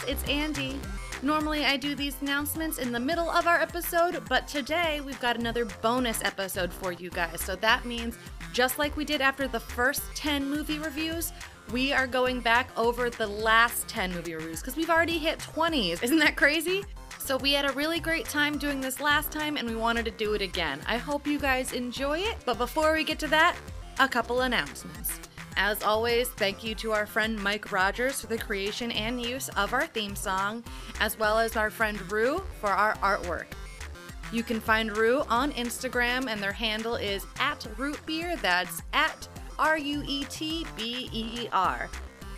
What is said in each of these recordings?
guys, it's Andy. Normally, I do these announcements in the middle of our episode, but today we've got another bonus episode for you guys. So that means, just like we did after the first 10 movie reviews, we are going back over the last 10 movie reviews because we've already hit 20s. Isn't that crazy? So we had a really great time doing this last time and we wanted to do it again. I hope you guys enjoy it, but before we get to that, a couple announcements. As always, thank you to our friend Mike Rogers for the creation and use of our theme song, as well as our friend Rue for our artwork. You can find Rue on Instagram, and their handle is at rootbeer. That's at R U E T B E E R.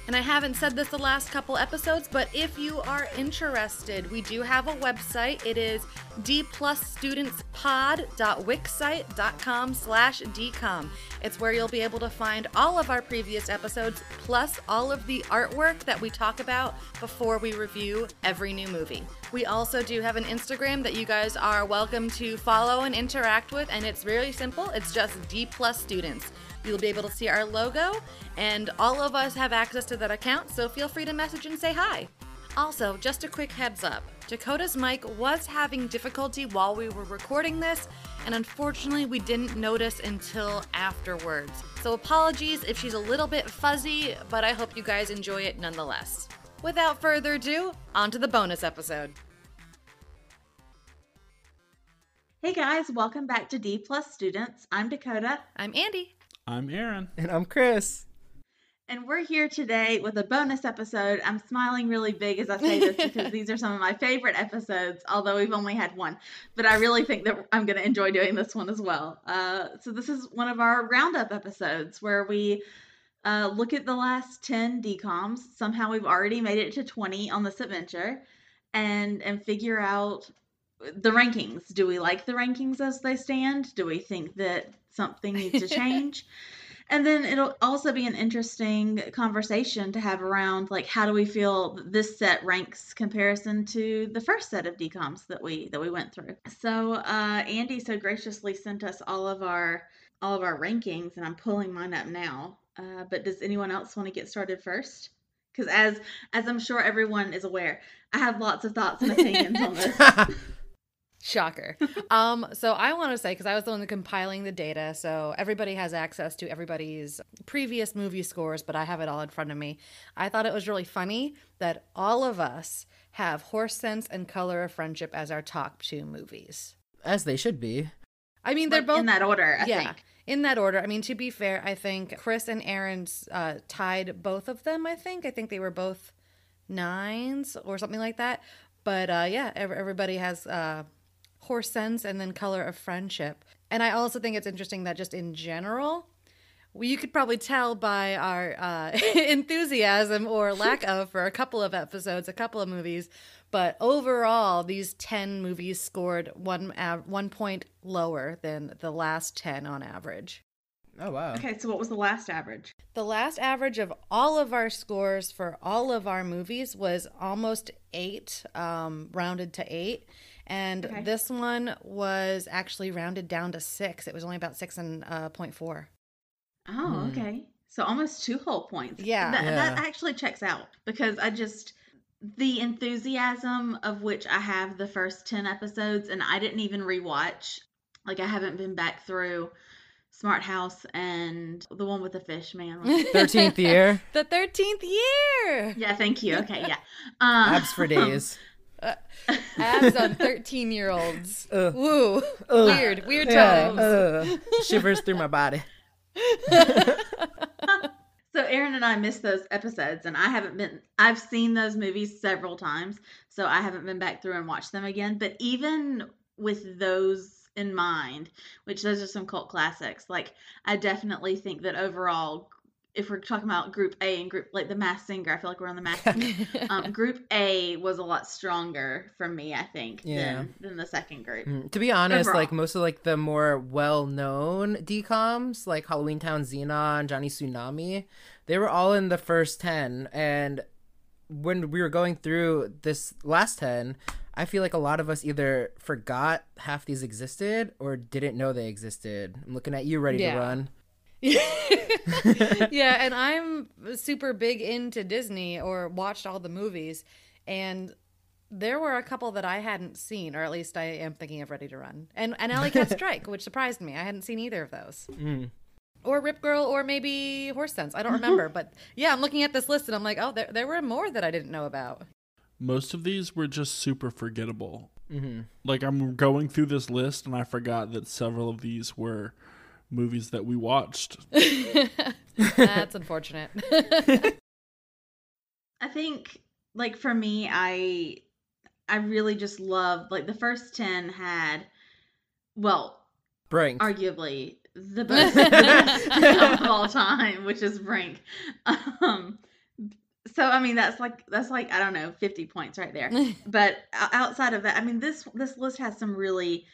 And I haven't said this the last couple episodes, but if you are interested, we do have a website. It is dplusstudentspod.wixsite.com slash dcom. It's where you'll be able to find all of our previous episodes, plus all of the artwork that we talk about before we review every new movie. We also do have an Instagram that you guys are welcome to follow and interact with, and it's really simple. It's just D plus students. You'll be able to see our logo, and all of us have access to that account, so feel free to message and say hi. Also, just a quick heads up Dakota's mic was having difficulty while we were recording this, and unfortunately, we didn't notice until afterwards. So, apologies if she's a little bit fuzzy, but I hope you guys enjoy it nonetheless. Without further ado, on to the bonus episode. Hey guys, welcome back to D Plus Students. I'm Dakota. I'm Andy. I'm Aaron. And I'm Chris. And we're here today with a bonus episode. I'm smiling really big as I say this because these are some of my favorite episodes, although we've only had one. But I really think that I'm going to enjoy doing this one as well. Uh, so, this is one of our roundup episodes where we uh, look at the last 10 DCOMs. Somehow we've already made it to 20 on this adventure and, and figure out the rankings. Do we like the rankings as they stand? Do we think that something needs to change? and then it'll also be an interesting conversation to have around like how do we feel this set ranks comparison to the first set of DCOMs that we that we went through. So uh, Andy so graciously sent us all of our all of our rankings, and I'm pulling mine up now. Uh, but does anyone else want to get started first? Because as as I'm sure everyone is aware, I have lots of thoughts and opinions on this. Shocker. um, so I want to say because I was the one compiling the data, so everybody has access to everybody's previous movie scores, but I have it all in front of me. I thought it was really funny that all of us have Horse Sense and Color of Friendship as our top two movies. As they should be. I mean, they're Like, both in that order. I yeah. think. In that order. I mean, to be fair, I think Chris and Aaron's uh, tied both of them. I think. I think they were both nines or something like that. But uh, yeah, everybody has uh, horse sense and then color of friendship. And I also think it's interesting that just in general, well, you could probably tell by our uh, enthusiasm or lack of for a couple of episodes, a couple of movies. But overall, these 10 movies scored one, av- one point lower than the last 10 on average. Oh wow. Okay, so what was the last average? The last average of all of our scores for all of our movies was almost eight, um, rounded to eight. And Okay. this one was actually rounded down to six. It was only about six and uh, point four. Oh, Hmm. okay. So almost two whole points. Yeah. That, that actually checks out because I just the enthusiasm of which I have the first 10 episodes and I didn't even rewatch. Like I haven't been back through Smart House and the one with the fish man. Thirteenth year. The 13th year! yeah, thank you. Okay, yeah. Um, Abs for days. Abs on 13 year olds. Ugh. Uh, Woo. Ugh. Weird, weird Yeah, times. uh, shivers through my body. So Aaron and I missed those episodes, and I haven't been. I've seen those movies several times, so I haven't been back through and watched them again. But even with those in mind, which those are some cult classics, like I definitely think that overall, if we're talking about Group A and Group like the Masked Singer, I feel like we're on the Masked Singer. um, group A was a lot stronger for me, I think, Yeah. than than the second group. Mm, To be honest, Overall. like most of like the more well-known DComs, like Halloween Town Zenon, Johnny Tsunami, they were all in the first 10 and when we were going through this last 10, I feel like a lot of us either forgot half these existed or didn't know they existed. I'm looking at you ready Yeah. to run. yeah, and I'm super big into Disney or watched all the movies. and there were a couple that I hadn't seen, or at least I am thinking of Ready to Run, and and Alley Cat Strike, which surprised me. I hadn't seen either of those. Mm. Or Rip Girl, or maybe Horse Sense. I don't remember, but yeah, I'm looking at this list and I'm like, oh, there there were more that I didn't know about. Most of these were just super forgettable. hmm Like I'm going through this list and I forgot that several of these were movies that we watched. That's unfortunate. I think like for me, I I really just loved like the first ten had well, Brink. arguably the best movie of all time, which is Brink. Um so I mean that's like that's like I don't know, 50 points right there. But outside of that, I mean this this list has some really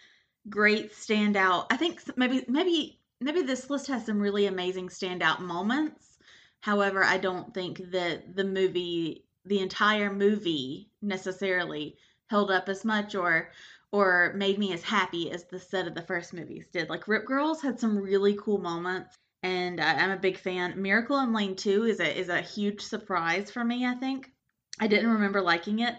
great standout. I think maybe maybe maybe this list has some really amazing standout moments. However, I don't think that the movie the entire movie necessarily held up as much or or made me as happy as the set of the first movies did. Like Rip Girls had some really cool moments and I, I'm a big fan. Miracle in Lane 2 is a is a huge surprise for me, I think. I didn't remember liking it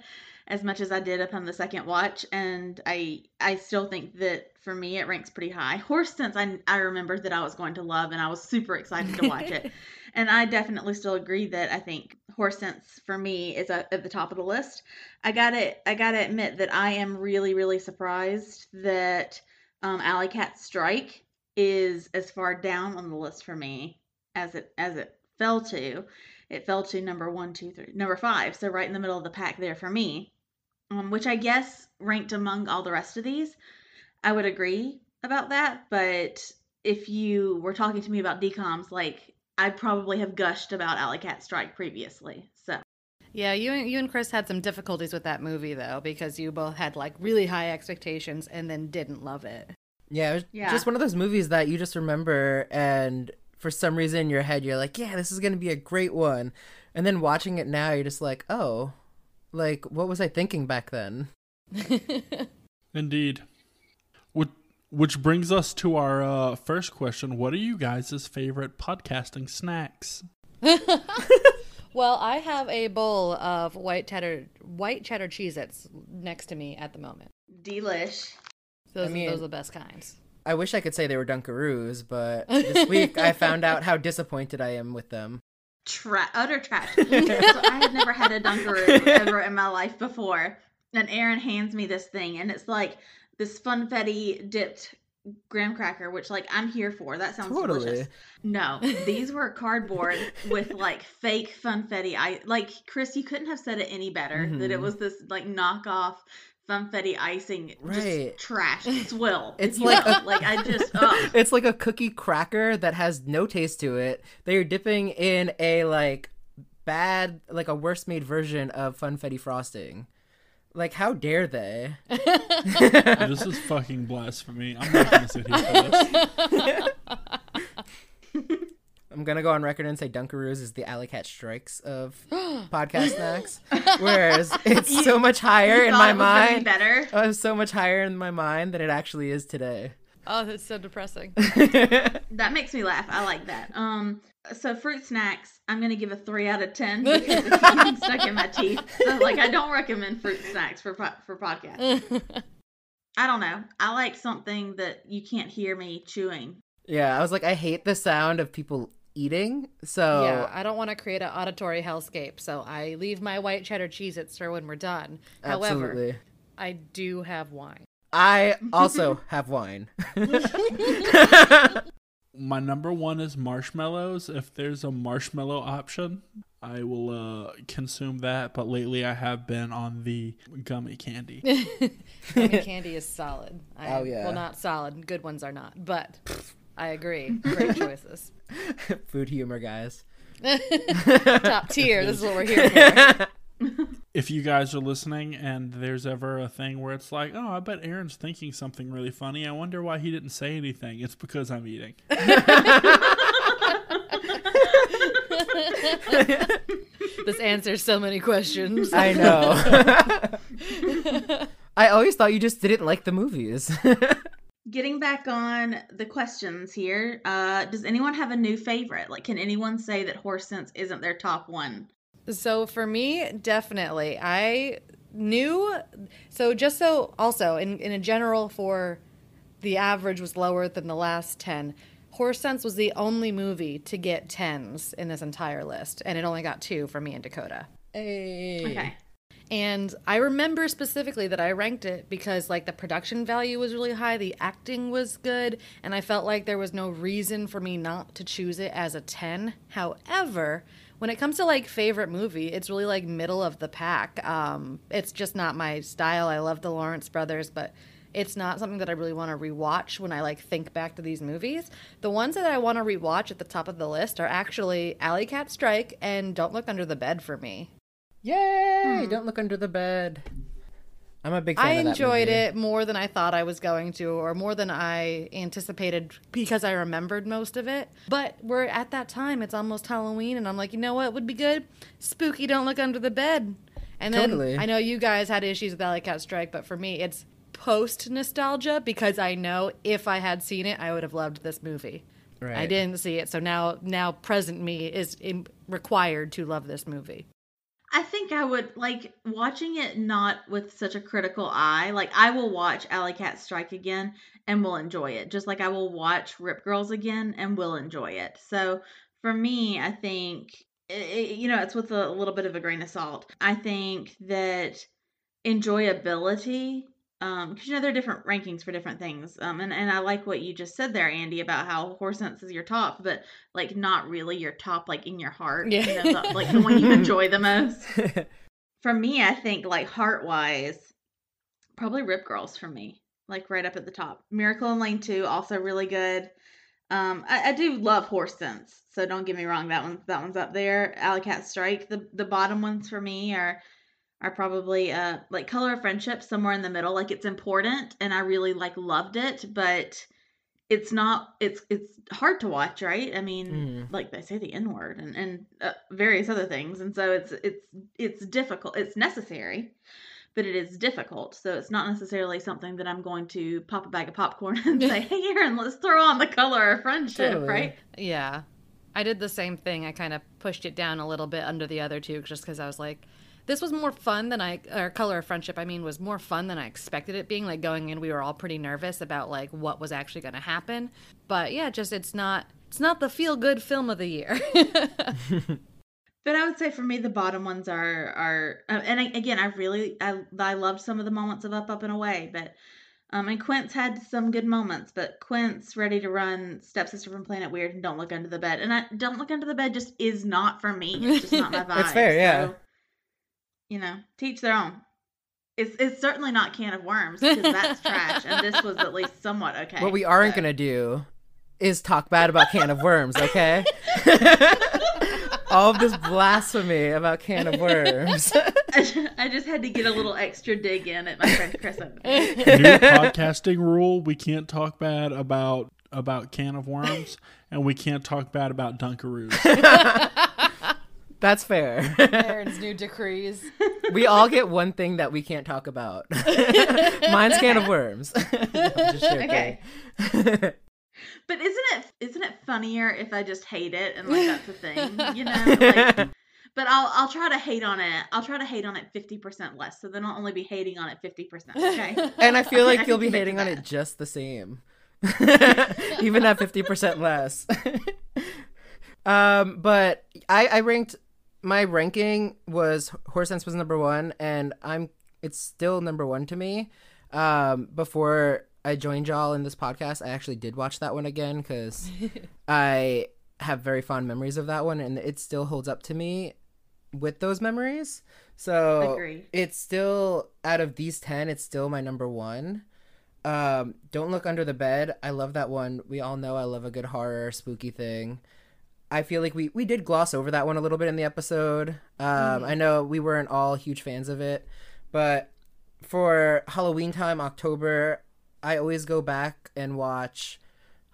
as much as I did upon the second watch, and I I still think that for me it ranks pretty high. Horse Sense I I remembered that I was going to love, and I was super excited to watch it. And I definitely still agree that I think Horse Sense for me is at, at the top of the list. I gotta I gotta admit that I am really really surprised that um, Alley Cat Strike is as far down on the list for me as it as it fell to. It fell to number one, two, three, number five. So right in the middle of the pack there for me, um, which I guess ranked among all the rest of these. I would agree about that, but if you were talking to me about DCOMs, like I'd probably have gushed about Alley Cat Strike previously. So yeah, you and you and Chris had some difficulties with that movie though, because you both had like really high expectations and then didn't love it. Yeah, it was Yeah. just one of those movies that you just remember, and for some reason in your head you're like, "Yeah, this is gonna be a great one," and then watching it now, you're just like, "Oh, like what was I thinking back then?" Indeed. Which, which brings us to our uh, first question. What are you guys' favorite podcasting snacks? well, I have a bowl of white cheddar white cheddar Cheez-Its next to me at the moment. delish. Those, I mean- those are the best kinds. I wish I could say they were Dunkaroos, but this week I found out how disappointed I am with them. Tra- utter trash. so I had never had a Dunkaroo ever in my life before. And Aaron hands me this thing, and it's like this funfetti dipped graham cracker, which like I'm here for. That sounds Totally. delicious. No, these were cardboard with like fake funfetti. I like Chris. You couldn't have said it any better. That it Mhm. was this like knockoff funfetti icing, Right. just trash, swill. It's You like a- like I just ugh. It's like a cookie cracker that has no taste to it. They're dipping in a like bad, like a worse made version of funfetti frosting. Like, how dare they? this is fucking blasphemy. I'm not going to sit here for this. I'm gonna go on record and say Dunkaroos is the Alley Cat Strikes of podcast snacks, whereas it's so much higher in my it was be mind. better. Oh, it's so much higher in my mind than it actually is today. Oh, that's so depressing. That makes me laugh. I like that. Um, so fruit snacks, I'm gonna give a three out of ten because it's stuck in my teeth. So, like, I don't recommend fruit snacks for po- for podcasts. I don't know. I like something that you can't hear me chewing. yeah, I was like, I hate the sound of people eating. So Yeah, I don't want to create an auditory hellscape, so I leave my white cheddar Cheez-Its for when we're done. However. I do have wine. I also have wine. My number one is marshmallows. If there's a marshmallow option, I will uh, consume that. But lately, I have been on the gummy candy. Gummy candy is solid. I, Oh, yeah. Well, not solid. Good ones are not, but I agree. Great choices. Food humor, guys. Top tier. This is what we're here for. if you guys are listening and there's ever a thing where it's like, oh, I bet Aaron's thinking something really funny. I wonder why he didn't say anything. It's because I'm eating. This answers so many questions. I know. I always thought you just didn't like the movies. Getting back on the questions here, uh, does anyone have a new favorite? Like, can anyone say that Horse Sense isn't their top one? So for me, definitely. I knew so just so also in in a general for the average was lower than the last 10. Horse Sense was the only movie to get 10s in this entire list and it only got 2 for me and Dakota. Hey. Okay. And I remember specifically that I ranked it because like the production value was really high, the acting was good, and I felt like there was no reason for me not to choose it as a 10. However, when it comes to like favorite movie, it's really like middle of the pack. Um, it's just not my style. I love the Lawrence brothers, but it's not something that I really want to rewatch when I like think back to these movies. The ones that I want to rewatch at the top of the list are actually Alley Cat Strike and Don't Look Under the Bed for me. Yay! Hmm. Don't look under the bed. I'm a big fan I of that enjoyed movie. it more than I thought I was going to, or more than I anticipated because I remembered most of it. But we're at that time, it's almost Halloween, and I'm like, you know what would be good? Spooky Don't Look Under the Bed. And then Totally. I know you guys had issues with Alley Cat Strike, but for me, it's post nostalgia because I know if I had seen it, I would have loved this movie. Right. I didn't see it, so now now present me is im- required to love this movie. I think I would like watching it not with such a critical eye. Like I will watch Alley Cat Strike again and will enjoy it, just like I will watch Rip Girls again and will enjoy it. So for me, I think i i- you know it's with a little bit of a grain of salt. I think that enjoyability. Um, because you know there are different rankings for different things. Um, and, and I like what you just said there, Andy, about how Horse Sense is your top, but like not really your top, like in your heart. You know, the- like the one you enjoy the most for me, I think like heart wise, probably Rip Girls for me, like right up at the top. Miracle in Lane Two also really good. Um, I, I do love Horse Sense, so don't get me wrong. That one's that one's up there. Alley Cat Strike. The the bottom ones for me are are probably uh like Color of Friendship somewhere in the middle. Like it's important, and I really like loved it, but it's not it's it's hard to watch right i mean Mhm. like they say the n word and and uh, various other things and so it's it's it's difficult it's necessary but it is difficult so it's not necessarily something that i'm going to pop a bag of popcorn and say hey Aaron, let's throw on the color of friendship Totally. right Yeah. I did the same thing. I kind of pushed it down a little bit under the other two just because I was like, this was more fun than I, or Color of Friendship, I mean, was more fun than I expected it being. Like going in, we were all pretty nervous about like what was actually going to happen. But yeah, just it's not, it's not the feel good film of the year. But I would say for me, the bottom ones are are, uh, and I, again, I really I I loved some of the moments of Up Up and Away, but um, and Quints had some good moments, but Quints Ready to Run, Stepsister from Planet Weird, and Don't Look Under the Bed, and I Don't Look Under the Bed just is not for me. It's just not my vibe. It's fair, yeah. So, you know, teach their own. It's it's certainly not Can of Worms because that's trash, and this was at least somewhat okay. What we aren't so. gonna do is talk bad about Can of Worms, okay? All of this blasphemy about Can of Worms. I ju- I just had to get a little extra dig in at my friend Chris. over there. New podcasting rule: we can't talk bad about about can of worms, and we can't talk bad about Dunkaroos. That's fair. Aaron's new decrees. we all get one thing that we can't talk about. Mine's Can of Worms. I'm just. Okay. But isn't it isn't it funnier if I just hate it and like that's the thing, you know? Like, but I'll I'll try to hate on it. I'll try to hate on it fifty percent less, so then I'll only be hating on it fifty percent. Okay. And I feel I like can you'll be hating on it just the same. Even at 50% less. um, but I, I ranked my ranking was Horse Sense was number one, and I'm it's still number one to me. Um, before I joined y'all in this podcast, I actually did watch that one again because I have very fond memories of that one, and it still holds up to me with those memories. So Agreed. it's still out of these 10 it's still my number one um don't look under the bed i love that one we all know i love a good horror spooky thing i feel like we we did gloss over that one a little bit in the episode. Um i know we weren't all huge fans of it but for halloween time october i always go back and watch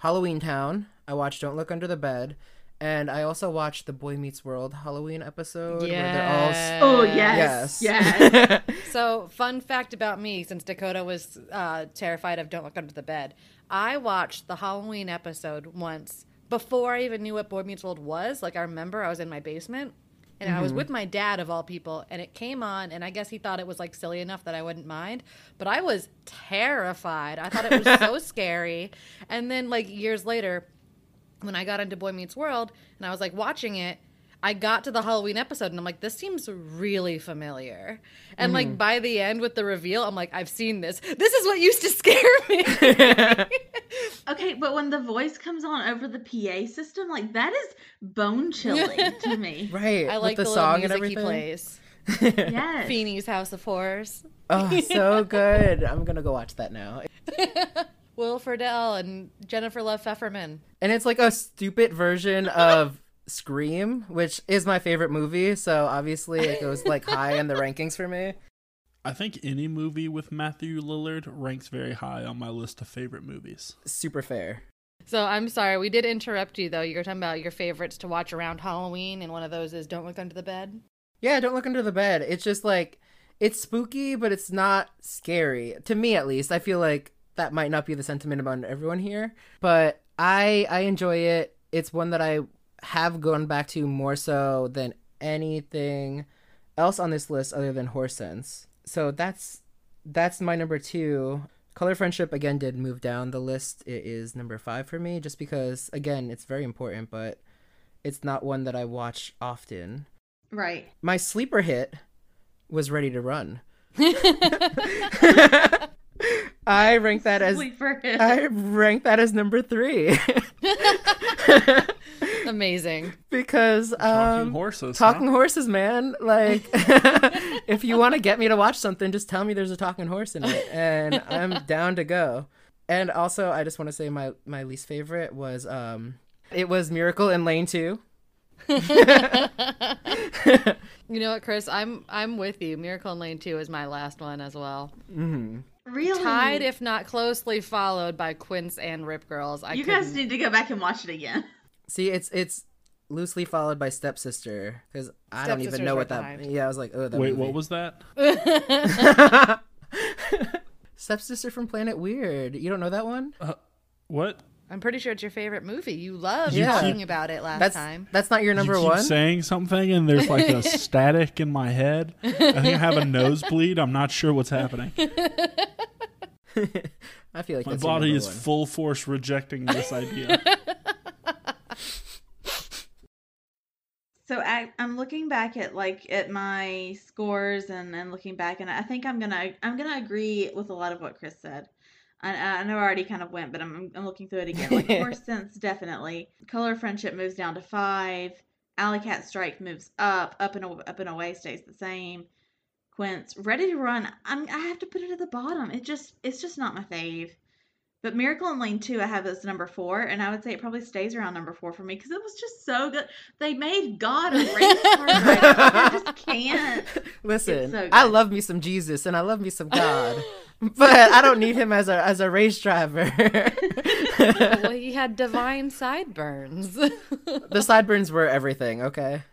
halloweentown. I watch don't look under the bed and i also watch the boy meets world halloween episode where they're all Oh yes. yes. Yes. So, fun fact about me, since Dakota was uh, terrified of Don't Look Under the Bed, I watched the Halloween episode once before I even knew what Boy Meets World was. Like, I remember I was in my basement and I was mm-hmm. with my dad of all people, and it came on, and I guess he thought it was like silly enough that I wouldn't mind, but I was terrified. I thought it was so scary. And then like years later, when I got into Boy Meets World and I was like watching it, I got to the Halloween episode and I'm like, this seems really familiar. And like mm-hmm. by the end with the reveal, I'm like, I've seen this. This is what used to scare me. Okay, but when the voice comes on over the PA system, like that is bone chilling to me. Right. I like the, the, song little and music he everything. plays. Yes. Feeney's House of Horrors. Oh, so good. I'm gonna go watch that now. Will Friedle and Jennifer Love Pfefferman. And it's like a stupid version of Scream, which is my favorite movie, so obviously it goes like high in the rankings for me. I think any movie with Matthew Lillard ranks very high on my list of favorite movies. Super fair. So I'm sorry, we did interrupt you though. You were talking about your favorites to watch around Halloween, and one of those is Don't Look Under the Bed. Yeah, don't look under the bed. It's just like it's spooky, but it's not scary. To me at least. I feel like that might not be the sentiment among everyone here, but I I enjoy it. It's one that I have gone back to more so than anything else on this list other than Horse Sense. So that's that's my number 2. Color Friendship again did move down the list. It is number 5 for me just because again, it's very important, but it's not one that I watch often Right. my sleeper hit was ready to run. I rank that as Sleeper hit. I rank that as number three Amazing. because Talking um, horses. talking huh? horses, man. Like, if you want to get me to watch something, just tell me there's a talking horse in it, and I'm down to go. And also, I just want to say my my least favorite was um, it was Miracle in Lane Two. You know what, Chris? I'm I'm with you. Miracle in Lane 2 is my last one as well. Mm-hmm. really? Tied, if not closely followed by Quints and Rip Girls. I you couldn't- guys need to go back and watch it again. See, it's it's loosely followed by Stepsister because I don't even know what that. behind. Yeah, I was like, oh, that Wait, movie. what was that? Stepsister from Planet Weird? You don't know that one? Uh, what? I'm pretty sure it's your favorite movie. You loved Yeah. talking about it last That's time. that's not your number you keep one. saying something and there's like a static in my head. I think I have a nosebleed. I'm not sure what's happening. I feel like My that's body number is one. full force rejecting this idea. So I, I'm looking back at like at my scores and, and looking back, and I think I'm gonna I'm gonna agree with a lot of what Chris said. I, I know I already kind of went, but I'm I'm looking through it again. Like Horse Sense definitely. Color Friendship moves down to five. Alley Cat Strike moves up. Up and up and away stays the same. Quints Ready to Run. I'm I have to put it at the bottom. It just it's just not my fave. But Miracle in Lane 2, I have as number four, and I would say it probably stays around number four for me because it was just so good. They made God a race car driver. I just can't. Listen, so I love me some Jesus and I love me some God, but I don't need him as a as a race driver. well, he had divine sideburns. the sideburns were everything. Okay.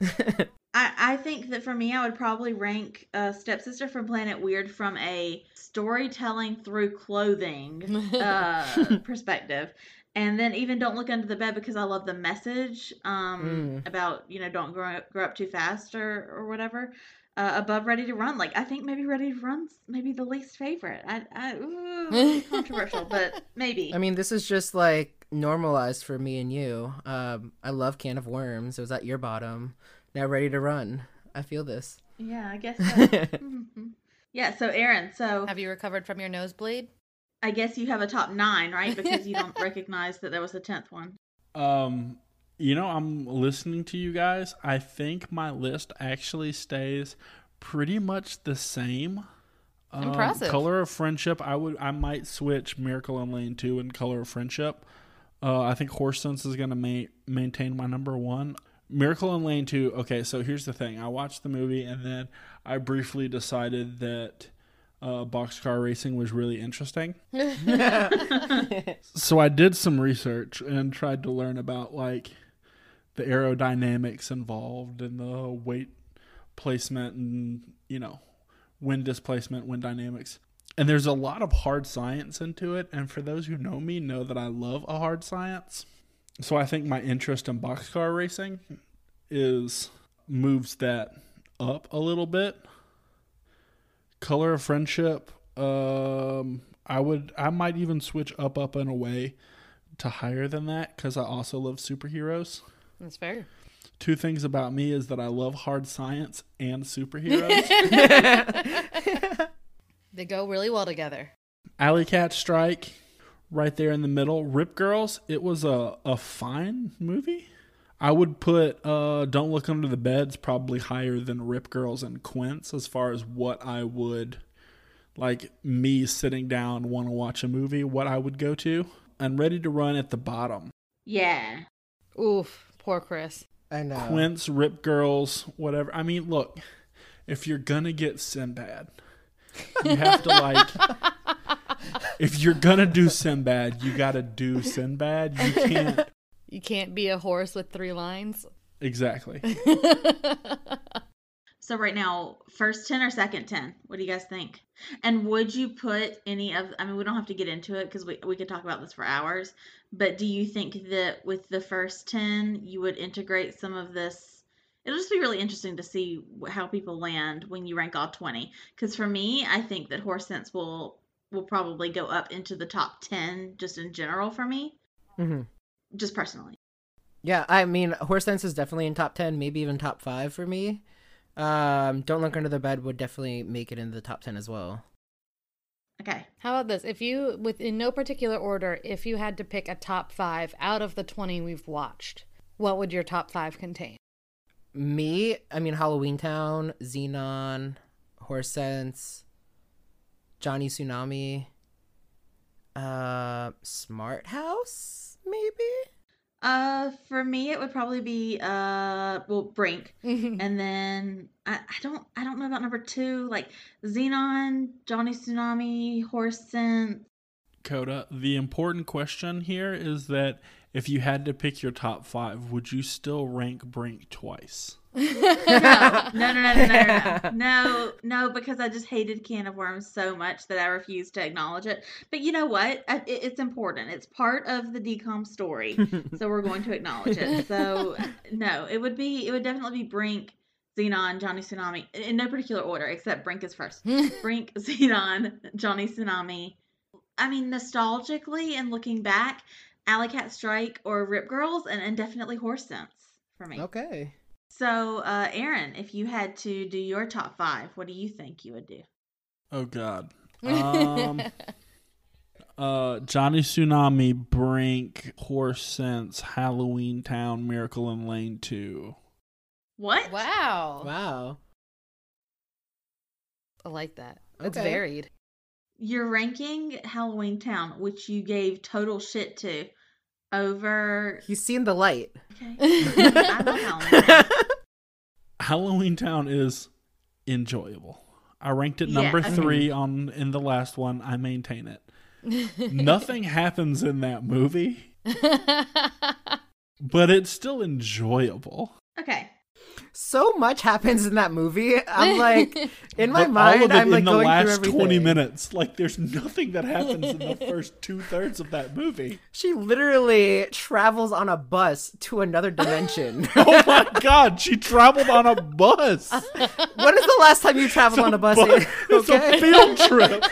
I, I think that for me, I would probably rank uh, Stepsister from Planet Weird from a storytelling through clothing uh, perspective. And then even Don't Look Under the Bed because I love the message um, about, you know, don't grow up, grow up too fast or, or whatever. Uh, above Ready to Run. Like, I think maybe Ready to Run's maybe the least favorite. I, I ooh, controversial, but maybe. I mean, this is just like normalized for me and you. Um, I love Can of Worms. It was at your bottom. Now ready to run. I feel this. yeah, I guess so. Mhm. Yeah, so Aaron, so Have you recovered from your nosebleed? I guess you have a top nine, right? Because you don't recognize that there was a tenth one. Um, you know, I'm listening to you guys. I think my list actually stays pretty much the same. Um, Impressive. Color of Friendship. I would. I might switch Miracle on Lane Two and Color of Friendship. Uh, I think Horse Sense is going to ma- maintain my number one. Miracle in Lane 2. Okay, so here's the thing. I watched the movie and then I briefly decided that uh, boxcar racing was really interesting. so I did some research and tried to learn about like the aerodynamics involved and the weight placement and you know wind displacement, wind dynamics. And there's a lot of hard science into it. And for those who know me, know that I love a hard science. So I think my interest in boxcar racing is moves that up a little bit. Color of Friendship, um, I would, I might even switch up, up, and away to higher than that because I also love superheroes. That's fair. Two things about me is that I love hard science and superheroes. They go really well together. Alley Cat Strike, right there in the middle. Rip Girls, it was a, a fine movie. I would put uh, Don't Look Under the Beds probably higher than Rip Girls and Quints as far as what I would, like me sitting down, want to watch a movie, what I would go to. And Ready to Run at the bottom. Yeah. Oof, poor Chris. I know. Quints, Rip Girls, whatever. I mean, look, if you're gonna get Sinbad, you have to like. if you're gonna do Sinbad, you gotta do Sinbad. You can't. You can't be a horse with three lines. Exactly. So right now, first 10 or second 10? What do you guys think? And would you put any of I mean, we don't have to get into it cuz we we could talk about this for hours, but do you think that with the first 10, you would integrate some of this It'll just be really interesting to see how people land when you rank all 20 cuz for me, I think that Horse Sense will will probably go up into the top 10 just in general for me, hmm just personally. Yeah, I mean, Horse Sense is definitely in top 10, maybe even top 5 for me. Um, Don't Look Under the Bed would definitely make it into the top 10 as well. Okay. How about this? If you, with in no particular order, if you had to pick a top five out of the 20 we've watched, what would your top five contain? Me, I mean, Halloween Town, Zenon, Horse Sense, Johnny Tsunami, uh, Smart House, maybe? Uh for me it would probably be uh well Brink Mm-hmm. And then I, I don't I don't know about number two, like Zenon, Johnny Tsunami, Horse Sense. Coda, the important question here is that if you had to pick your top five, would you still rank Brink twice? No, no, no, no, no, no, no, no, no, because I just hated Can of Worms so much that I refused to acknowledge it. But you know what? I, it, it's important. It's part of the DCOM story, so we're going to acknowledge it. So no, it would be it would definitely be Brink, Zenon, Johnny Tsunami in no particular order except Brink is first. Brink, Zenon, Johnny Tsunami. I mean, nostalgically and looking back, Alley Cat Strike or Rip Girls, and, and definitely Horse Sense for me. Okay. So, uh, Aaron, if you had to do your top five, what do you think you would do? Oh God. Um, uh, Johnny Tsunami, Brink, Horse Sense, Halloweentown, Miracle in Lane Two. What? wow. Wow. I like that. It's Okay. varied. You're ranking Halloweentown, which you gave total shit to, over. He's seen the light. Okay. I love Halloweentown. Halloween Town is enjoyable. I ranked it Yeah, number okay. three on in the last one. I maintain it. Nothing happens in that movie, but it's still enjoyable. Okay. So much happens in that movie. I'm like, in my But mind, all of it I'm like in the going through last everything. twenty minutes. Like there's nothing that happens in the first two thirds of that movie. She literally travels on a bus to another dimension. Oh my god, she traveled on a bus. when is the last time you traveled on a bus? Bu- It's a field trip.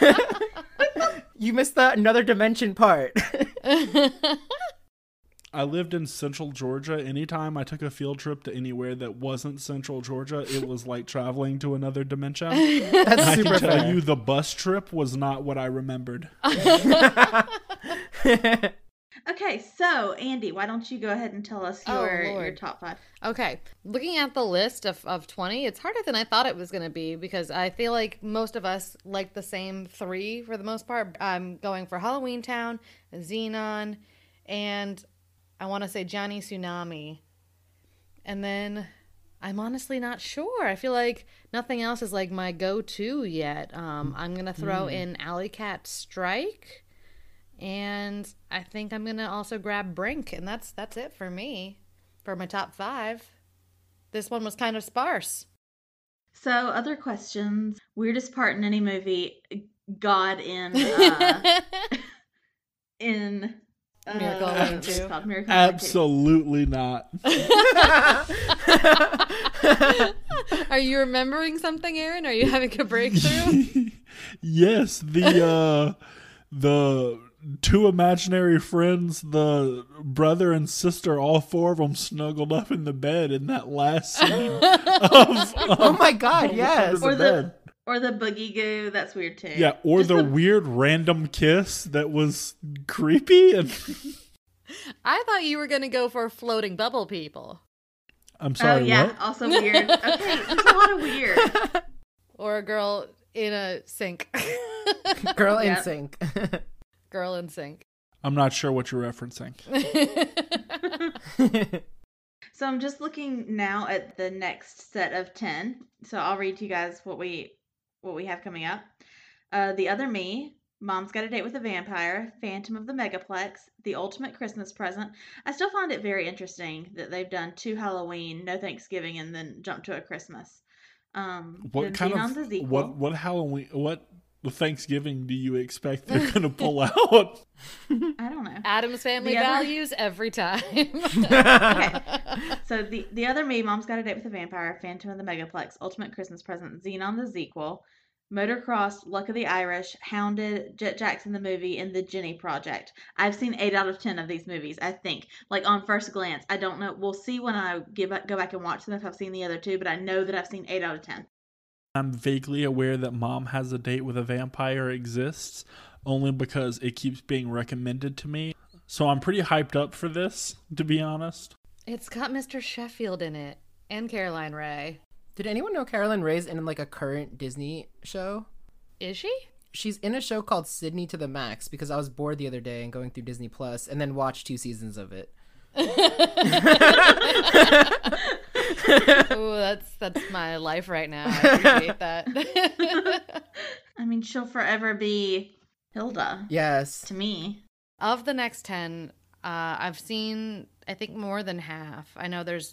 you missed the another dimension part. I lived in central Georgia. Anytime I took a field trip to anywhere that wasn't central Georgia, it was like traveling to another dimension. That's I super can tell fair. you the bus trip was not what I remembered. Okay, so Andy, why don't you go ahead and tell us Oh, your your Lord. top five? Okay, looking at the list of, of 20, it's harder than I thought it was going to be because I feel like most of us like the same three for the most part. I'm going for Halloween Town, Zenon, and I want to say Johnny Tsunami. And then I'm honestly not sure. I feel like nothing else is like my go to yet. Um, I'm going to throw in Alley Cat Strike. And I think I'm gonna also grab Brink, and that's that's it for me for my top five. This one was kind of sparse. So, other questions. Weirdest part in any movie? God in uh, in Miracle Uh, Lane it's 2. called Miracle Lane 2. Absolutely not. Are you remembering something, Aaron? Are you having a breakthrough? yes, the uh the two imaginary friends, the brother and sister, all four of them snuggled up in the bed in that last scene of, oh my god, yes. Or the the bed. Or the boogie goo. That's weird too. Yeah, or Just the weird random kiss that was creepy and I thought you were going to go for floating bubble people I'm sorry. Oh yeah, what? also weird. Okay, there's a lot of weird. or a girl in a sink. Girl in sink. girl in sink. I'm not sure what you're referencing. So I'm just looking now at the next set of 10. So I'll read to you guys what we what we have coming up. Uh, the Other Me, Mom's Got a Date with a Vampire, Phantom of the Megaplex, The Ultimate Christmas Present. I still find it very interesting that they've done two Halloween, no Thanksgiving, and then jump to a Christmas. Um, What kind of what what Halloween what Thanksgiving do you expect they're gonna pull out? I don't know. Addams Family The other- values every time. Okay. So the the other me, Mom's Got a Date with a Vampire, Phantom of the Megaplex, Ultimate Christmas Present, Zenon the Sequel, Motocross, Luck of the Irish, Hounded, Jett Jackson the movie, and the Jennie Project. I've seen eight out of ten of these movies. I think, like on first glance, I don't know. We'll see when I give go back and watch them if I've seen the other two, but I know that I've seen eight out of ten. I'm vaguely aware that Mom Has a Date with a Vampire exists, only because it keeps being recommended to me. So I'm pretty hyped up for this, to be honest. it's got Mr. Sheffield in it and Caroline Rhea. Did anyone know Caroline Rhea's in like a current Disney show? Is she? She's in a show called Sydney to the Max because I was bored the other day and going through Disney Plus and then watched two seasons of it. Oh, that's that's my life right now. I appreciate that. I mean, she'll forever be Hilda Yes. to me. of the next 10, uh, I've seen, I think, more than half. I know there's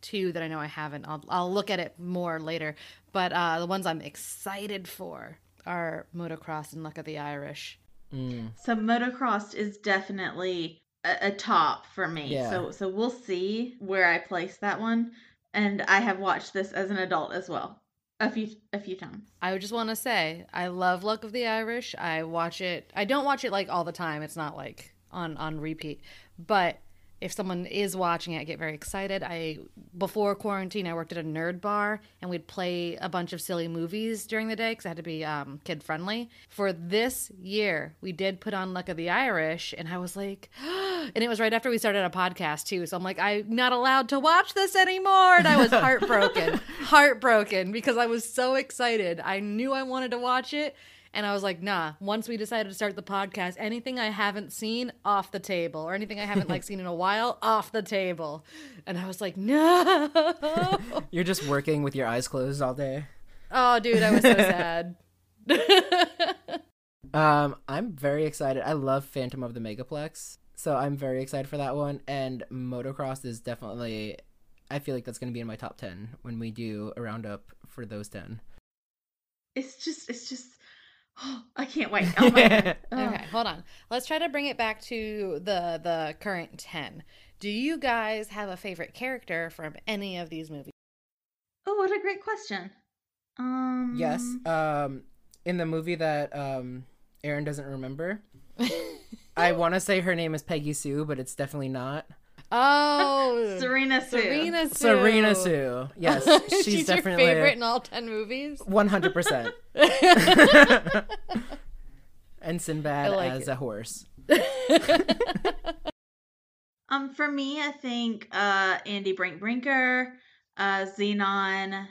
two that I know I haven't. I'll, I'll look at it more later. But uh, the ones I'm excited for are Motocross and Luck of the Irish. Mm. So motocross is definitely a, a top for me. Yeah. So so we'll see where I place that one. And I have watched this as an adult as well, a few a few times. I would just want to say, I love Luck of the Irish. I watch it. I don't watch it like all the time. It's not like on on repeat. But if someone is watching it, I get very excited. I before quarantine, I worked at a nerd bar, and we'd play a bunch of silly movies during the day because I had to be um, kid friendly. For this year, we did put on Luck of the Irish, and I was like, and it was right after we started a podcast too. So I'm like, I'm not allowed to watch this anymore, and I was heartbroken, heartbroken because I was so excited. I knew I wanted to watch it. And I was like, nah, once we decided to start the podcast, anything I haven't seen off the table or anything I haven't like seen in a while off the table. And I was like, no. You're just working with your eyes closed all day. oh, dude, I was so sad. Um, I'm very excited. I love Phantom of the Megaplex, so I'm very excited for that one. And Motocross is definitely, I feel like that's going to be in my top ten when we do a roundup for those ten. It's just it's just I can't wait. Oh my god. Oh. Okay, hold on. Let's try to bring it back to the the current 10. Do you guys have a favorite character from any of these movies? Oh, what a great question. Um yes. Um, in the movie that um Aaron doesn't remember, I want to say her name is Peggy Sue, but it's definitely not. Oh, Serena Sue. Serena Sue. Serena Sue. Yes, she's, She's, definitely your favorite in all 10 movies? One hundred percent. And Sinbad like as it. a horse. Um, for me, I think uh Andy Brink Brinker, uh Zenon.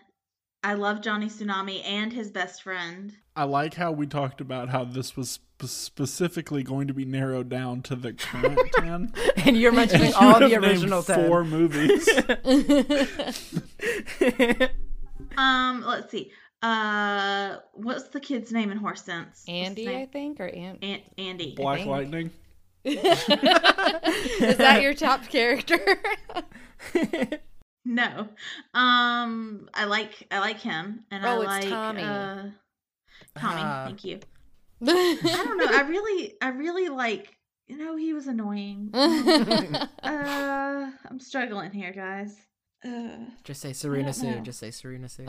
I love Johnny Tsunami and his best friend. I like how we talked about how this was sp- specifically going to be narrowed down to the current 10. And you're mentioning You all the have named original ten. four movies. Um, let's see. Uh, what's the kid's name in Horse Sense? Andy, I think, or Aunt. An- Andy. Black. Lightning. Is that your top character? No. Um, I like I like him, and I Oh, it's like Tommy. Uh, Tommy, Ah. thank you. I don't know. I really, I really like You know, he was annoying. uh, I'm struggling here, guys. Uh, Just say Serena don't Sue. know. Just say Serena Sue.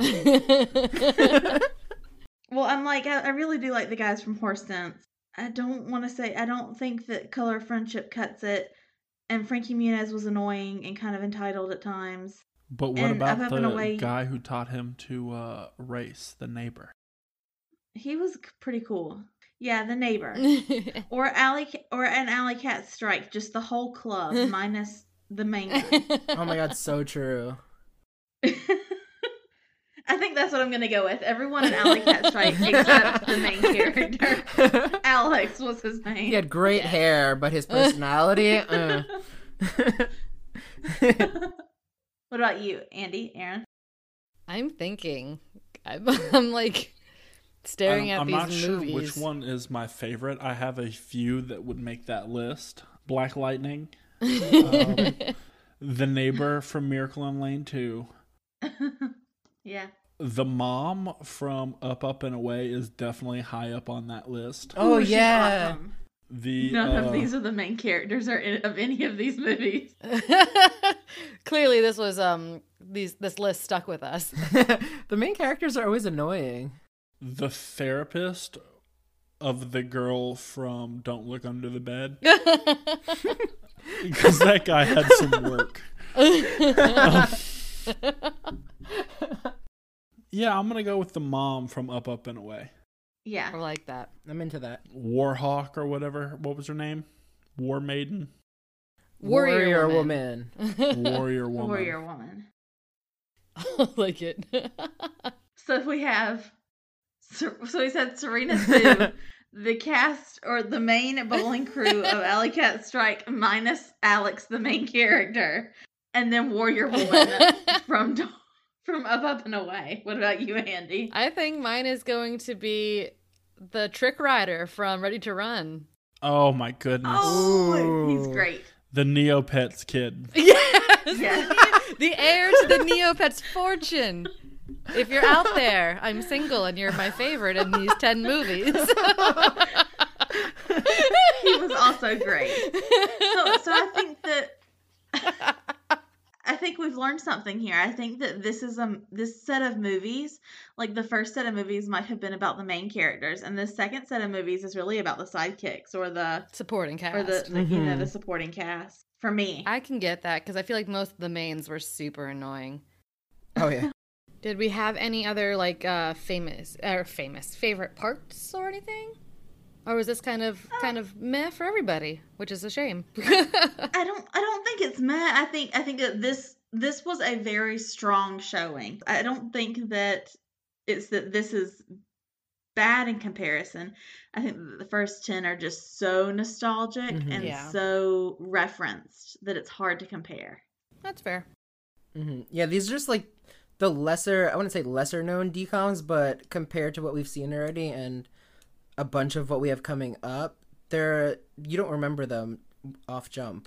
well, I'm like, I, I really do like the guys from Horse Sense. I don't want to say, I don't think that Color of Friendship cuts it. And Frankie Muniz was annoying and kind of entitled at times. But what And about Up, Up the Away- guy who taught him to uh, race, the neighbor? He was pretty cool. Yeah, the neighbor. or alley or an alley cat strike, just the whole club minus the main guy. oh my god, so true. I think that's what I'm gonna go with. Everyone in Alley Cat Strike except the main character. Alex was his name. he had great hair, but his personality. uh. What about you, Andy, Aaron? I'm thinking. I'm, I'm like staring I'm, at I'm these not movies. sure which one is my favorite. I have a few that would make that list. Black Lightning, um, the neighbor from Miracle in Lane 2, yeah. the mom from Up Up and Away is definitely high up on that list. oh Ooh, yeah. awesome. The None uh, of these are the main characters or in, of any of these movies. Clearly, this was um these this list stuck with us. the main characters are always annoying. the therapist of the girl from Don't Look Under the Bed because that guy had some work. Yeah, I'm gonna go with the mom from Up Up and Away. I like that. I'm into that. Warhawk or whatever. What was her name? War Maiden, Warrior, woman. Warrior Woman. Warrior woman. I like it. So we have, so we said Serena Sue, the cast or the main bowling crew of Alley Cat Strike minus Alex, the main character, and then Warrior Woman from Do- from Up Up and Away. What about you, Andy? I think mine is going to be the trick rider from Ready to Run. Oh my goodness. Oh, he's great. The Neopets kid. Yes, Yes. the heir to the Neopets fortune. If you're out there, I'm single and you're my favorite in these ten movies. He was also great. So, so I think that I think we've learned something here. I think that this is a this set of movies, like the first set of movies, might have been about the main characters, and the second set of movies is really about the sidekicks or the Supporting cast. or the, the you know the supporting cast. For me, I can get that because I feel like most of the mains were super annoying. Oh yeah. Did we have any other like uh famous or famous favorite parts or anything? Or was this kind of kind of meh for everybody, which is a shame. I don't I don't think it's meh. I think I think that this this was a very strong showing. I don't think that it's that this is bad in comparison. I think the first 10 are just so nostalgic Mhm. and Yeah. so referenced that it's hard to compare. That's fair. hmm Yeah, these are just like the lesser, I wouldn't say lesser known DCOMs, but compared to what we've seen already and a bunch of what we have coming up, they're, you don't remember them off jump.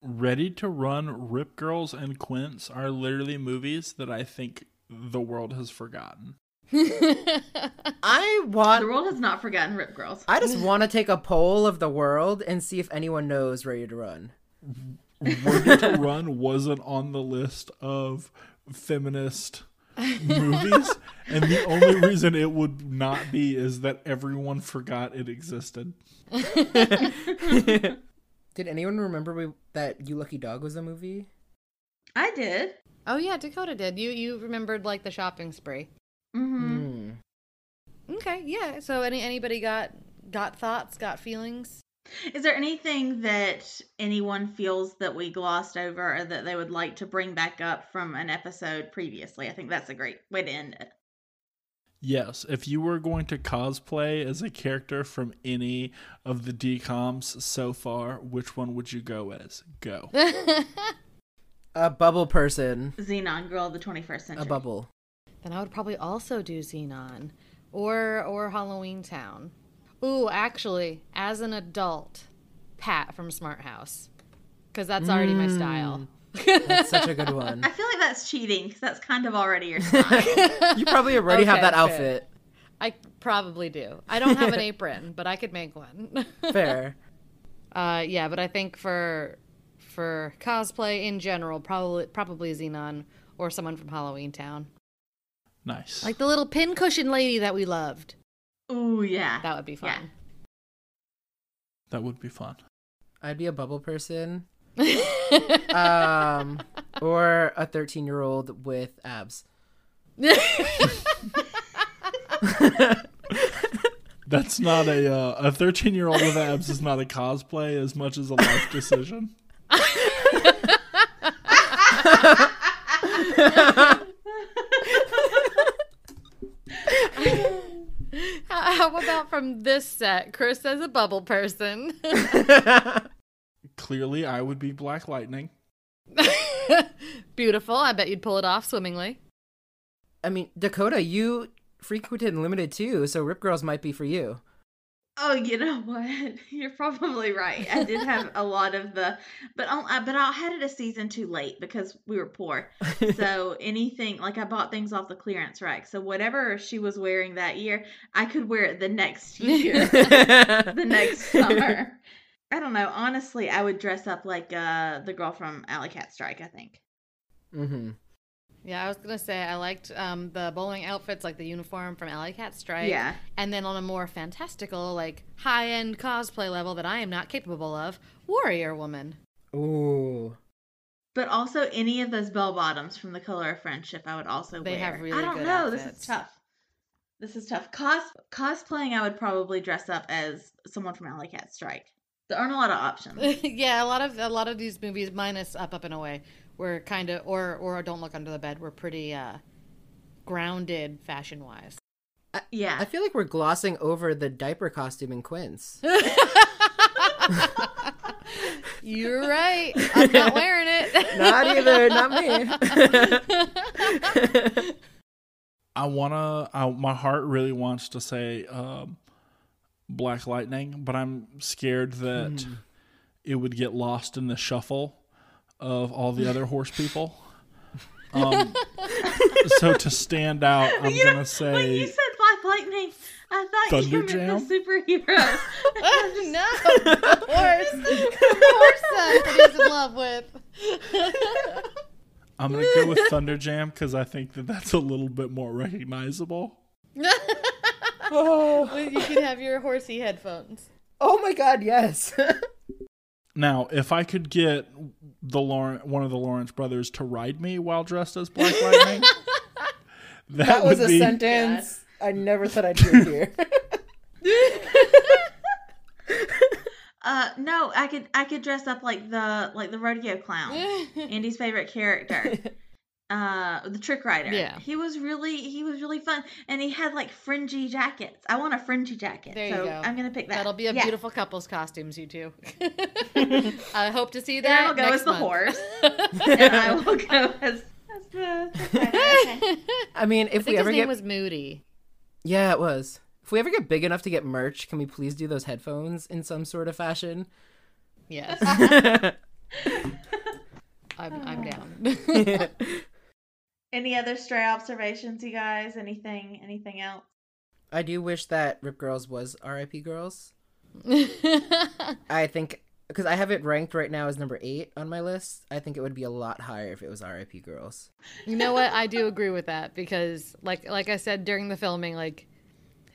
Ready to Run, Rip Girls, and Quints are literally movies that I think the world has forgotten. I want the world has not forgotten Rip Girls. I just want to take a poll of the world and see if anyone knows Ready to Run. Ready to Run wasn't on the list of feminist movies, and the only reason it would not be is that everyone forgot it existed. Did anyone remember we, that You Lucky Dog was a movie? I did. oh yeah, Dakota did. You you remembered like the shopping spree. hmm Hmm. Okay, yeah. So any anybody got got thoughts, got feelings? Is there anything that anyone feels that we glossed over or that they would like to bring back up from an episode previously? I think that's a great way to end it. Yes, if you were going to cosplay as a character from any of the DCOMs so far, which one would you go as? Go. A bubble person. Zenon Girl of the 21st Century. A bubble. then I would probably also do Zenon or or Halloweentown. Ooh, actually, as an adult, Pat from Smart House, because that's already my style. That's such a good one. I feel like that's cheating because that's kind of already your style. You probably already have that fair. outfit. I probably do. I don't have an apron, but I could make one. Fair. Uh, yeah, but I think for for cosplay in general, probably probably Zenon or someone from Halloweentown, Nice. like the little pincushion lady that we loved. Ooh, yeah. That would be fun. that would be fun. I'd be a bubble person. um, or a 13 year old with abs. That's not a uh, a 13 year old with abs is not a cosplay as much as a life decision. How how about from this set, Chris as a bubble person? Clearly, I would be Black Lightning. Beautiful. I bet you'd pull it off swimmingly. I mean, Dakota, you frequented Limited Too, so Rip Girls might be for you. Oh, you know what? You're probably right. I did have a lot of the, but I, but I had it a season too late because we were poor. So anything like I bought things off the clearance rack. So whatever she was wearing that year, I could wear it the next year, the next summer. I don't know. Honestly, I would dress up like uh the girl from Alley Cat Strike. I think. hmm Yeah, I was gonna say I liked um, the bowling outfits, like the uniform from Alley Cat Strike. Yeah. And then on a more fantastical, like high end cosplay level that I am not capable of, Warrior Woman. Ooh. But also any of those bell bottoms from the Color of Friendship, I would also They wear. have really I don't good know. This is tough. This is tough. Cos cosplaying, I would probably dress up as someone from Alley Cat Strike. There aren't a lot of options. yeah, a lot of a lot of these movies, minus Up Up and Away, were kind of or or Don't Look Under the Bed, we're pretty uh, grounded fashion wise. yeah. I feel like we're glossing over the diaper costume in Quints. You're right. I'm not wearing it. Not either, not me. I wanna. I, my heart really wants to say um, Black Lightning, but I'm scared that it would get lost in the shuffle of all the other horse people. Um, so to stand out, I'm You gonna say. when you say said Black Lightning, I thought you Thunder meant the superheroes. no, the horse, the horse that he's in love with. I'm gonna go with Thunder Jam because I think that that's a little bit more recognizable. oh. you can have your horsey headphones. oh my god, yes. Now, if I could get the Lauren, one of the Lawrence brothers to ride me while dressed as Black Lightning, that, that was would a be sentence I never thought I'd hear here. uh, no, I could I could dress up like the like the rodeo clown, Andy's favorite character. Uh, the trick rider. Yeah. he was really he was really fun, and he had like fringy jackets. I want a fringy jacket, There you so go. I'm gonna pick that. That'll be a Yeah. beautiful couple's costumes, you two. I hope to see And that. I'll go next as the month. horse, and I will go as, as the. Okay. I mean, if I we ever his name get was Moody. Yeah, it was. If we ever get big enough to get merch, can we please do those headphones in some sort of fashion? Yes, I'm, I'm down. Any other stray observations, you guys? Anything? Anything else? I do wish that Rip Girls was RIP Girls. I think because I have it ranked right now as number eight on my list. I think it would be a lot higher if it was RIP Girls. you know what? I do agree with that because, like, like I said during the filming, like,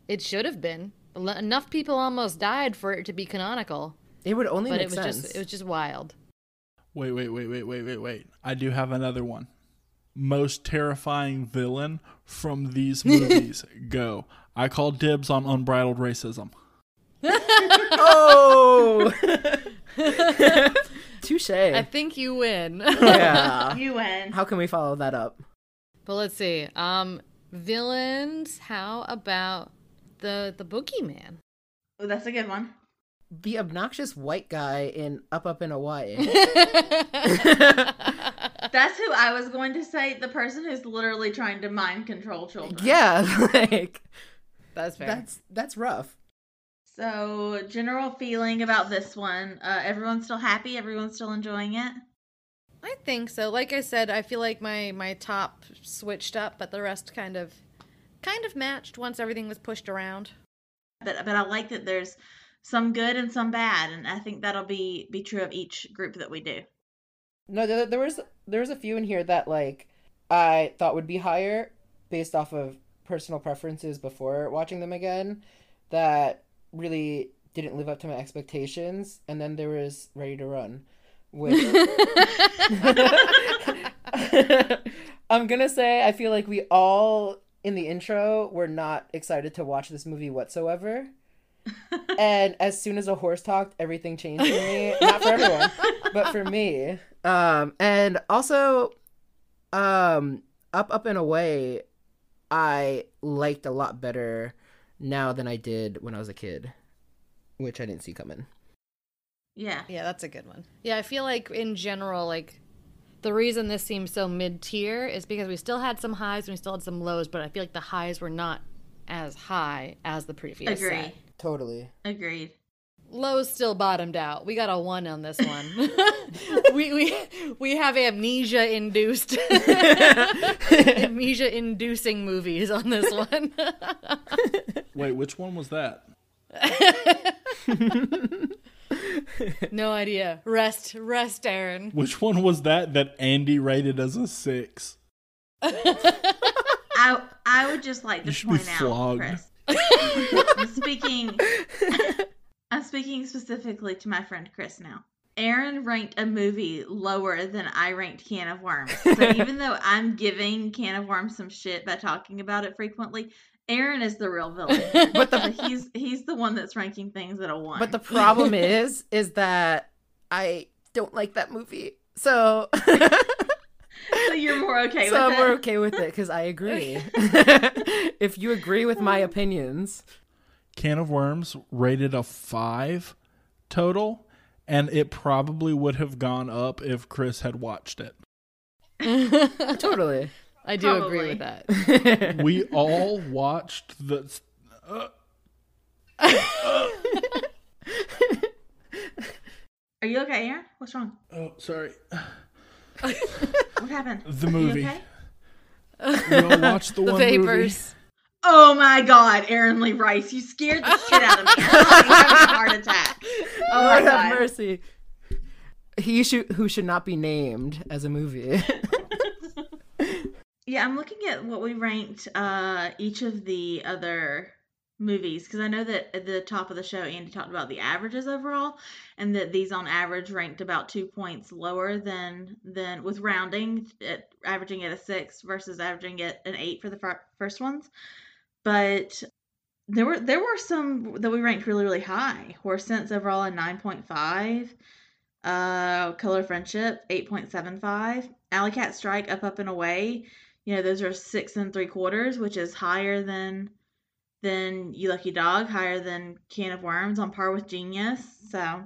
it should have been L- enough. People almost died for it to be canonical, It would only but make it was sense. just it was just wild. Wait, wait, wait, wait, wait, wait, wait. I do have another one. Most terrifying villain from these movies. Go. I call dibs on unbridled racism. oh, touche. I think you win. yeah. You win. How can we follow that up? but let's see. Um, villains. How about the the boogeyman? Oh, that's a good one. The obnoxious white guy in Up Up in Hawaii. That's who I was going to say. The person who's literally trying to mind control children. yeah, like That's fair. that's that's rough. So, general feeling about this one. Uh, everyone's still happy. Everyone's still enjoying it. I think so. Like I said, I feel like my my top switched up, but the rest kind of kind of matched once everything was pushed around. But but I like that there's some good and some bad, and I think that'll be be true of each group that we do. No, there, there was there was a few in here that like I thought would be higher based off of personal preferences before watching them again that really didn't live up to my expectations and then there was Ready to Run which I'm going to say I feel like we all in the intro were not excited to watch this movie whatsoever. and as soon as a horse talked, everything changed for me. Not for everyone, but for me. Um, and also, um, up, up and away, I liked a lot better now than I did when I was a kid, which I didn't see coming. Yeah. Yeah, that's a good one. Yeah, I feel like in general, like the reason this seems so mid tier is because we still had some highs and we still had some lows, but I feel like the highs were not as high as the previous Agree. set. Totally. Agreed. Lows still bottomed out. We got a one on this one. we we we have amnesia induced amnesia inducing movies on this one. Wait, which one was that? no idea. Rest, rest, Aaron. Which one was that that Andy rated as a six? I I would just like You to should be point out, flogged. Chris. I'm speaking. I'm speaking specifically to my friend Chris now. Aaron ranked a movie lower than I ranked Can of Worms. So even though I'm giving Can of Worms some shit by talking about it frequently, Aaron is the real villain. But the So he's he's the one that's ranking things at a one. But the problem is, is that I don't like that movie. So, so you're more okay so with we're it. okay with it because I agree. if you agree with my opinions, Can of Worms rated a five total, and it probably would have gone up if Chris had watched it. totally. I do agree with that. We all watched the. Are you okay, Aaron? What's wrong? Oh, sorry. What happened? The movie. okay? We all watched the, the one movie. vapors. Oh my god, Aaron Lee Rice, you scared the shit out of me. I thought having a heart attack. Oh my Lord have mercy. He should who should not be named as a movie. Yeah, I'm looking at what we ranked uh each of the other movies because I know that at the top of the show Andy talked about the averages overall and that these on average ranked about 2 points lower than than with rounding at averaging at a 6 versus averaging at an 8 for the fir- first ones. But there were there were some that we ranked really really high. Horse Sense overall a 9.5. Uh Color Friendship 8.75. Alley Cat Strike Up Up and Away you know those are six and three quarters which is higher than than you lucky dog higher than can of worms on par with genius so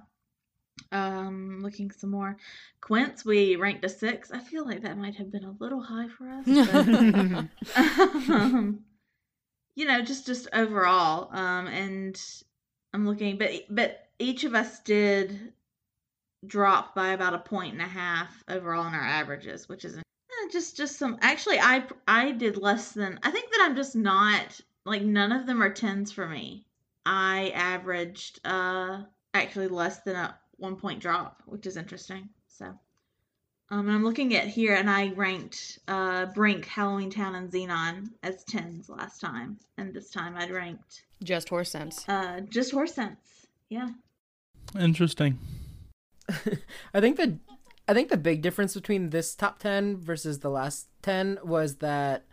um looking some more quints we ranked a six i feel like that might have been a little high for us but, um, you know just just overall um and i'm looking but but each of us did drop by about a point and a half overall in our averages which is Eh, just just some actually i i did less than i think that i'm just not like none of them are tens for me. I averaged uh actually less than a one point drop which is interesting so um and i'm looking at here and i ranked uh brink halloweentown and zenon as tens last time and this time i'd ranked Just horse sense. uh just horse sense yeah Interesting. I think the I think the big difference between this top 10 versus the last 10 was that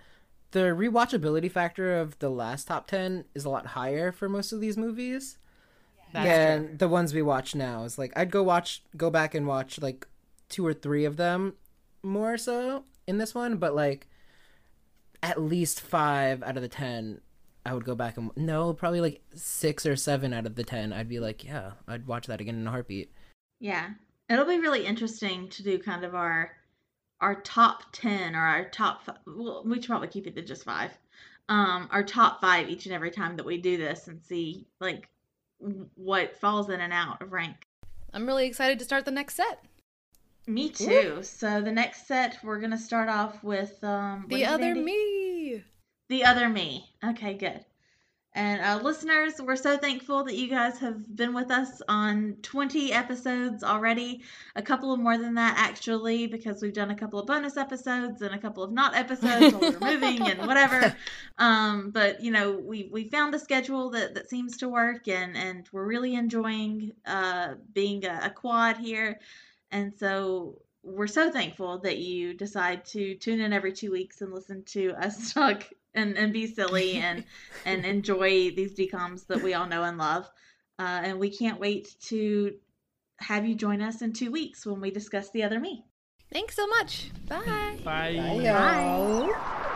the rewatchability factor of the last top 10 is a lot higher for most of these movies That's than true. the ones we watch now. Is like I'd go watch go back and watch like two or three of them more so in this one, but like at least 5 out of the 10 I would go back and no, probably like 6 or 7 out of the 10 I'd be like, yeah, I'd watch that again in a heartbeat. Yeah. It'll be really interesting to do kind of our our top 10 or our top fi- well, we should probably keep it to just 5. Um our top 5 each and every time that we do this and see like what falls in and out of rank. I'm really excited to start the next set. Me too. So the next set we're going to start off with um The other me. The other me. Okay, good. And uh, listeners, we're so thankful that you guys have been with us on 20 episodes already. A couple of more than that, actually, because we've done a couple of bonus episodes and a couple of not episodes while we're moving and whatever. Um, but, you know, we, we found a schedule that, that seems to work, and, and we're really enjoying uh, being a, a quad here. And so we're so thankful that you decide to tune in every two weeks and listen to us talk and, and be silly and and enjoy these DCOMs that we all know and love. Uh, and we can't wait to have you join us in two weeks when we discuss the other me. Thanks so much. Bye. Bye. Bye, y'all.